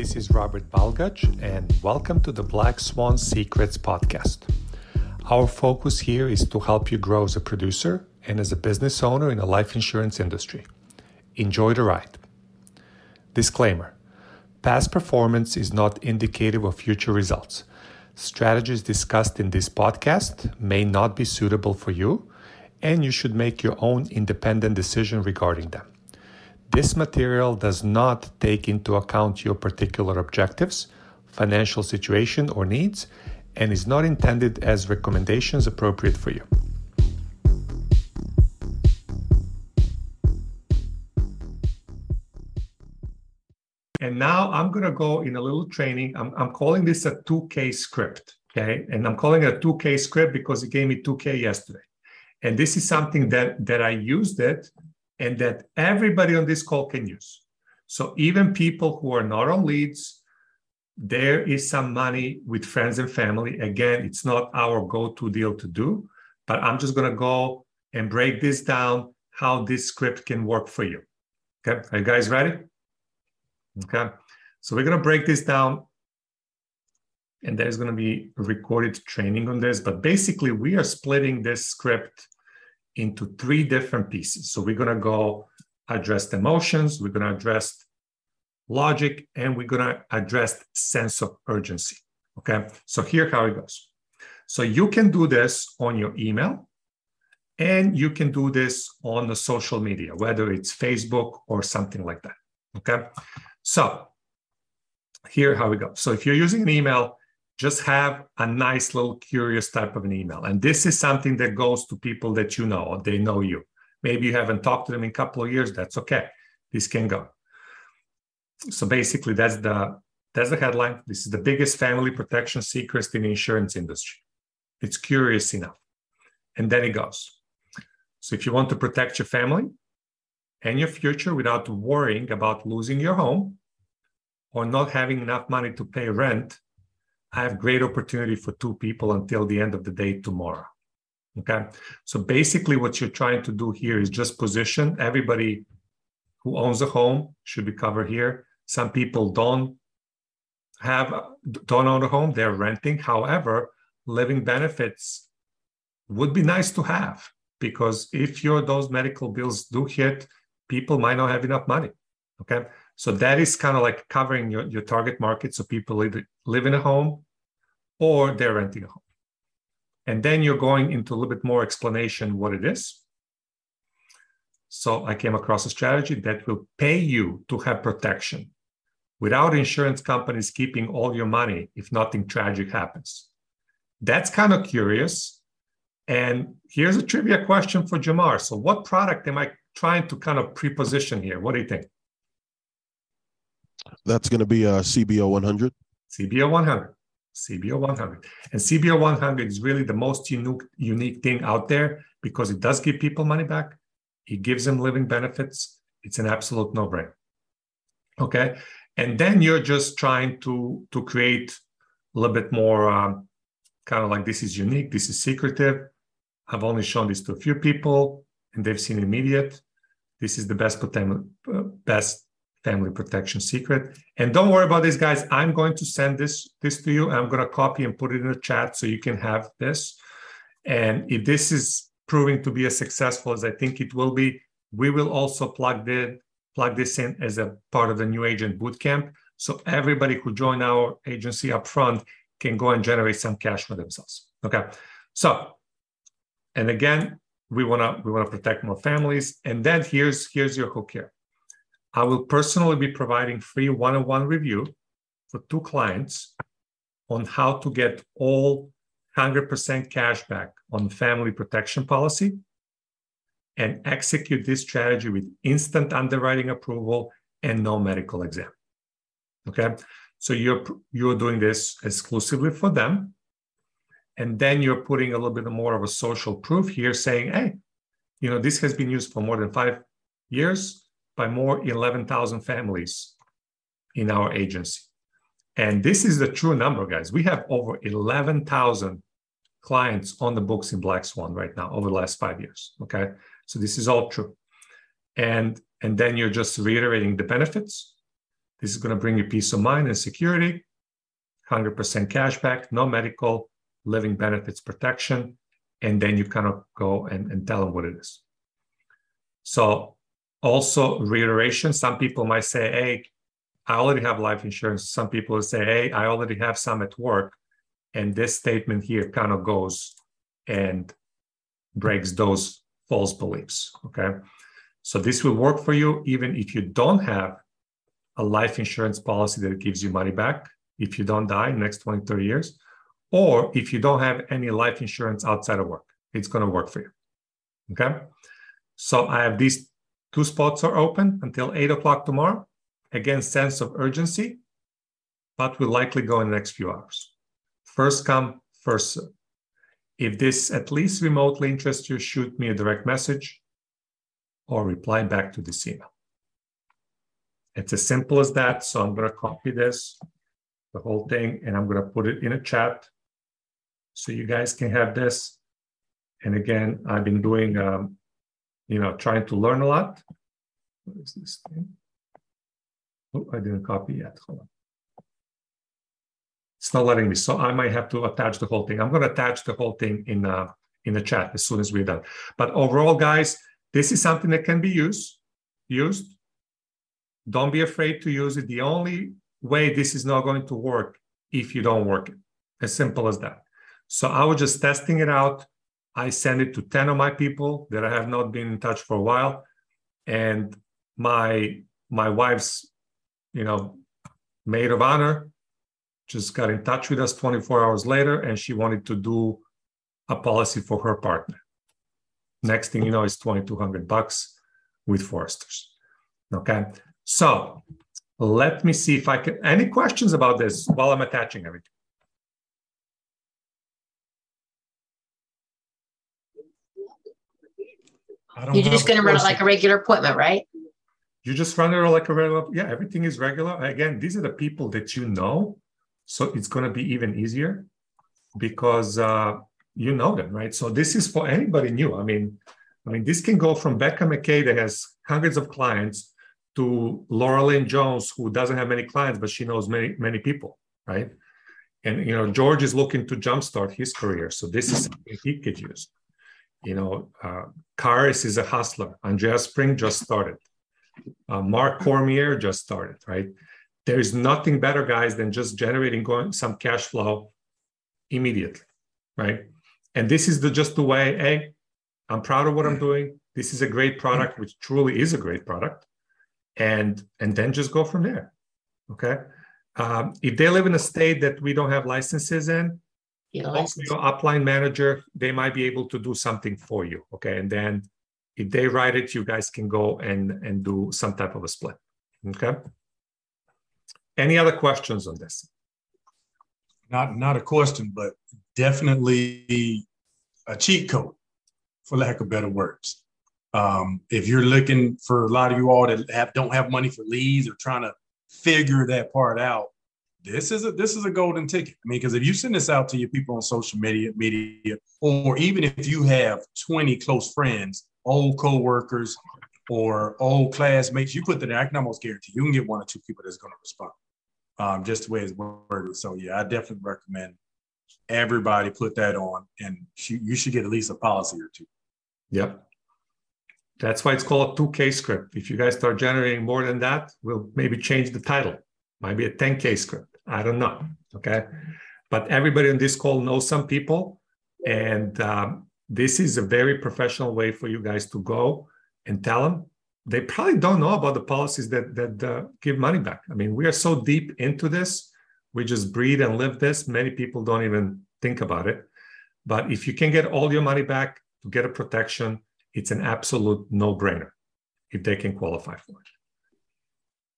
This is Robert Balgach, and welcome to the Black Swan Secrets podcast. Our focus here is to help you grow as a producer and as a business owner in the life insurance industry. Enjoy the ride. Disclaimer Past performance is not indicative of future results. Strategies discussed in this podcast may not be suitable for you, and you should make your own independent decision regarding them. This material does not take into account your particular objectives, financial situation, or needs, and is not intended as recommendations appropriate for you. And now I'm going to go in a little training. I'm, I'm calling this a 2K script. Okay. And I'm calling it a 2K script because it gave me 2K yesterday. And this is something that, that I used it and that everybody on this call can use. So even people who are not on leads, there is some money with friends and family. Again, it's not our go-to deal to do, but I'm just going to go and break this down how this script can work for you. Okay, are you guys ready? Okay, so we're going to break this down and there's going to be recorded training on this, but basically we are splitting this script into three different pieces. So we're going to go address emotions, we're going to address logic, and we're going to address sense of urgency. Okay. So here how it goes. So you can do this on your email and you can do this on the social media, whether it's Facebook or something like that. Okay. So here how we go. So if you're using an email, just have a nice little curious type of an email. And this is something that goes to people that you know, or they know you. Maybe you haven't talked to them in a couple of years. That's okay. This can go. So basically, that's the that's the headline. This is the biggest family protection secret in the insurance industry. It's curious enough. And then it goes. So if you want to protect your family and your future without worrying about losing your home or not having enough money to pay rent I have great opportunity for two people until the end of the day tomorrow. Okay. So basically, what you're trying to do here is just position everybody who owns a home should be covered here. Some people don't have don't own a home; they're renting. However, living benefits would be nice to have because if your those medical bills do hit, people might not have enough money. Okay. So that is kind of like covering your, your target market. So people either live in a home or they're renting a home. And then you're going into a little bit more explanation what it is. So I came across a strategy that will pay you to have protection without insurance companies keeping all your money if nothing tragic happens. That's kind of curious. And here's a trivia question for Jamar. So, what product am I trying to kind of pre-position here? What do you think? That's going to be a CBO 100. CBO 100. CBO 100. And CBO 100 is really the most unique, unique thing out there because it does give people money back. It gives them living benefits. It's an absolute no brainer. Okay. And then you're just trying to, to create a little bit more um, kind of like this is unique, this is secretive. I've only shown this to a few people and they've seen immediate. This is the best, uh, best family protection secret. And don't worry about this, guys. I'm going to send this, this to you. I'm going to copy and put it in the chat so you can have this. And if this is proving to be as successful as I think it will be, we will also plug, the, plug this in as a part of the new agent bootcamp. So everybody who join our agency up front can go and generate some cash for themselves. Okay. So, and again, we want to we want to protect more families. And then here's here's your hook here I will personally be providing free one-on-one review for two clients on how to get all 100% cash back on family protection policy and execute this strategy with instant underwriting approval and no medical exam. Okay? So you're you're doing this exclusively for them. And then you're putting a little bit more of a social proof here saying, hey, you know, this has been used for more than five years by more 11,000 families in our agency. And this is the true number, guys. We have over 11,000 clients on the books in Black Swan right now over the last five years. Okay. So this is all true. And, and then you're just reiterating the benefits This is going to bring you peace of mind and security, 100% cash back, no medical, living benefits protection. And then you kind of go and, and tell them what it is. So, also reiteration some people might say, hey, I already have life insurance. Some people say, hey, I already have some at work. And this statement here kind of goes and breaks those false beliefs. Okay. So this will work for you even if you don't have a life insurance policy that gives you money back if you don't die next 20, 30 years, or if you don't have any life insurance outside of work. It's going to work for you. Okay. So I have these two spots are open until eight o'clock tomorrow. Again, sense of urgency, but will likely go in the next few hours. First come, first serve. If this at least remotely interests you, shoot me a direct message or reply back to this email. It's as simple as that. So I'm going to copy this, the whole thing, and I'm going to put it in a chat so you guys can have this. And again, I've been doing, um, you know, trying to learn a lot. What is this thing? Oh, I didn't copy yet. Hold on. It's not letting me. So I might have to attach the whole thing. I'm going to attach the whole thing in uh, in the chat as soon as we're done. But overall, guys, this is something that can be used. Used. Don't be afraid to use it. The only way this is not going to work if you don't work it. As simple as that. So I was just testing it out. I send it to 10 of my people that I have not been in touch for a while. And my my wife's, you know, maid of honor just got in touch with us 24 hours later and she wanted to do a policy for her partner. Next thing you know, it's 2200 bucks with Foresters. Okay. So let me see if I can. Any questions about this while I'm attaching everything? You're just going to run it like a regular appointment, right? You just run it like a regular. Yeah, everything is regular. Again, these are the people that you know, so it's going to be even easier because uh, you know them, right? So this is for anybody new. I mean, I mean, this can go from Becca McKay that has hundreds of clients to Laura Lynn Jones, who doesn't have many clients, but she knows many, many people, right? And you know, George is looking to jumpstart his career. So this is something he could use. You know, uh, Karis is a hustler. Andrea Spring just started. Uh, Mark Cormier just started, right? There is nothing better, guys, than just generating going, some cash flow immediately, right? And this is the just the way, hey, I'm proud of what I'm doing. This is a great product, which truly is a great product and and then just go from there okay um, if they live in a state that we don't have licenses in your upline manager. They might be able to do something for you okay? And then if they write it you guys can go and and do some type of a split okay? Any other questions on this? Not not a question but definitely a cheat code for lack of better words. Um, if you're looking for a lot of you all that have, don't have money for leads or trying to figure that part out, this is a this is a golden ticket. I mean, because if you send this out to your people on social media, media, or even if you have 20 close friends, old co-workers, or old classmates, you put that I can almost guarantee you can get one or two people that's going to respond. Um, just the way it's worded. So yeah, I definitely recommend everybody put that on, and you should get at least a policy or two. Yep. That's why it's called a 2K script. If you guys start generating more than that, we'll maybe change the title. Might be a 10K script. I don't know. Okay. But everybody on this call knows some people. And um, this is a very professional way for you guys to go and tell them. They probably don't know about the policies that, that uh, give money back. I mean, we are so deep into this. We just breathe and live this. Many people don't even think about it. But if you can get all your money back to get a protection, it's an absolute no-brainer if they can qualify for it.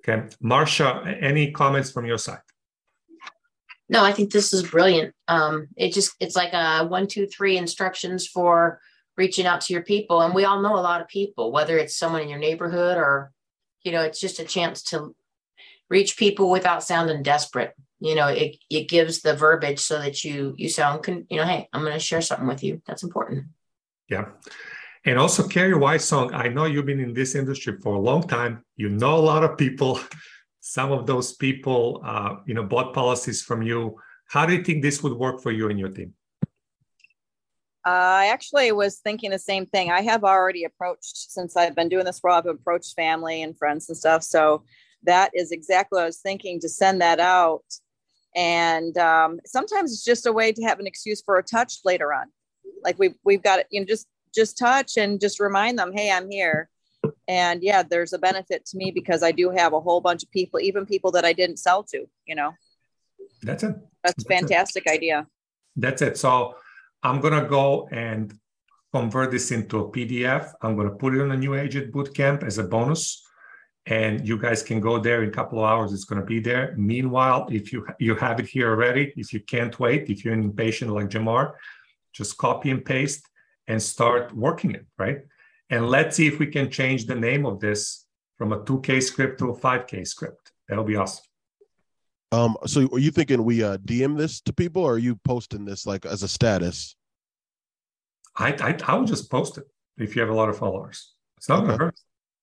Okay, Marsha, any comments from your side? No, I think this is brilliant. Um, it just it's like a one, two, three instructions for reaching out to your people, and we all know a lot of people, whether it's someone in your neighborhood or, you know, it's just a chance to reach people without sounding desperate. You know, it it gives the verbiage so that you you sound, you know, hey, I'm going to share something with you. That's important. Yeah. And also, Carrie White song, I know you've been in this industry for a long time. You know a lot of people. Some of those people, uh, you know, bought policies from you. How do you think this would work for you and your team? I actually was thinking the same thing. I have already approached, since I've been doing this for I've approached family and friends and stuff. So that is exactly what I was thinking to send that out. And um, sometimes it's just a way to have an excuse for a touch later on. Like we've, we've got you know, just, just touch and just remind them, hey, I'm here. And yeah, there's a benefit to me because I do have a whole bunch of people, even people that I didn't sell to, you know. That's it. That's a fantastic it. idea. That's it. So I'm going to go and convert this into a PDF. I'm going to put it on the New Agent Bootcamp as a bonus. And you guys can go there in a couple of hours. It's going to be there. Meanwhile, if you you have it here already, if you can't wait, if you're impatient like Jamar, just copy and paste and start working it, right? And let's see if we can change the name of this from a 2K script to a 5K script. That'll be awesome. Um, so are you thinking we uh, DM this to people, or are you posting this like as a status? I I, I would just post it if you have a lot of followers. It's not okay. gonna hurt.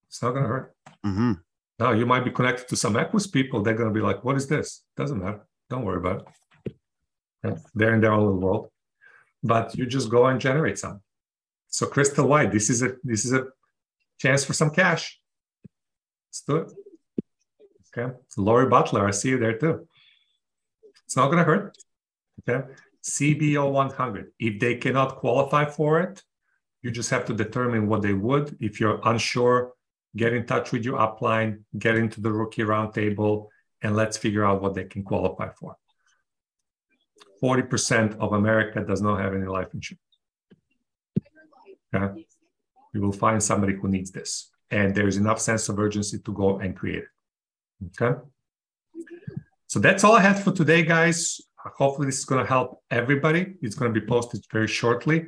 It's not gonna hurt. Mm-hmm. Now you might be connected to some Equus people. They're gonna be like, "What is this?" Doesn't matter. Don't worry about it. They're in their own little world. But you just go and generate some. So Crystal White, this is a this is a chance for some cash. Let's do it. Okay. Lori Butler, I see you there too. It's not to hurt. Okay. CBO 100. If they cannot qualify for it, you just have to determine what they would. If you're unsure, get in touch with your upline, get into the rookie roundtable, and let's figure out what they can qualify for. 40% of America does not have any life insurance. Okay. We will find somebody who needs this. And there's enough sense of urgency to go and create it. Okay. So that's all I had for today, guys. Hopefully, this is going to help everybody. It's going to be posted very shortly.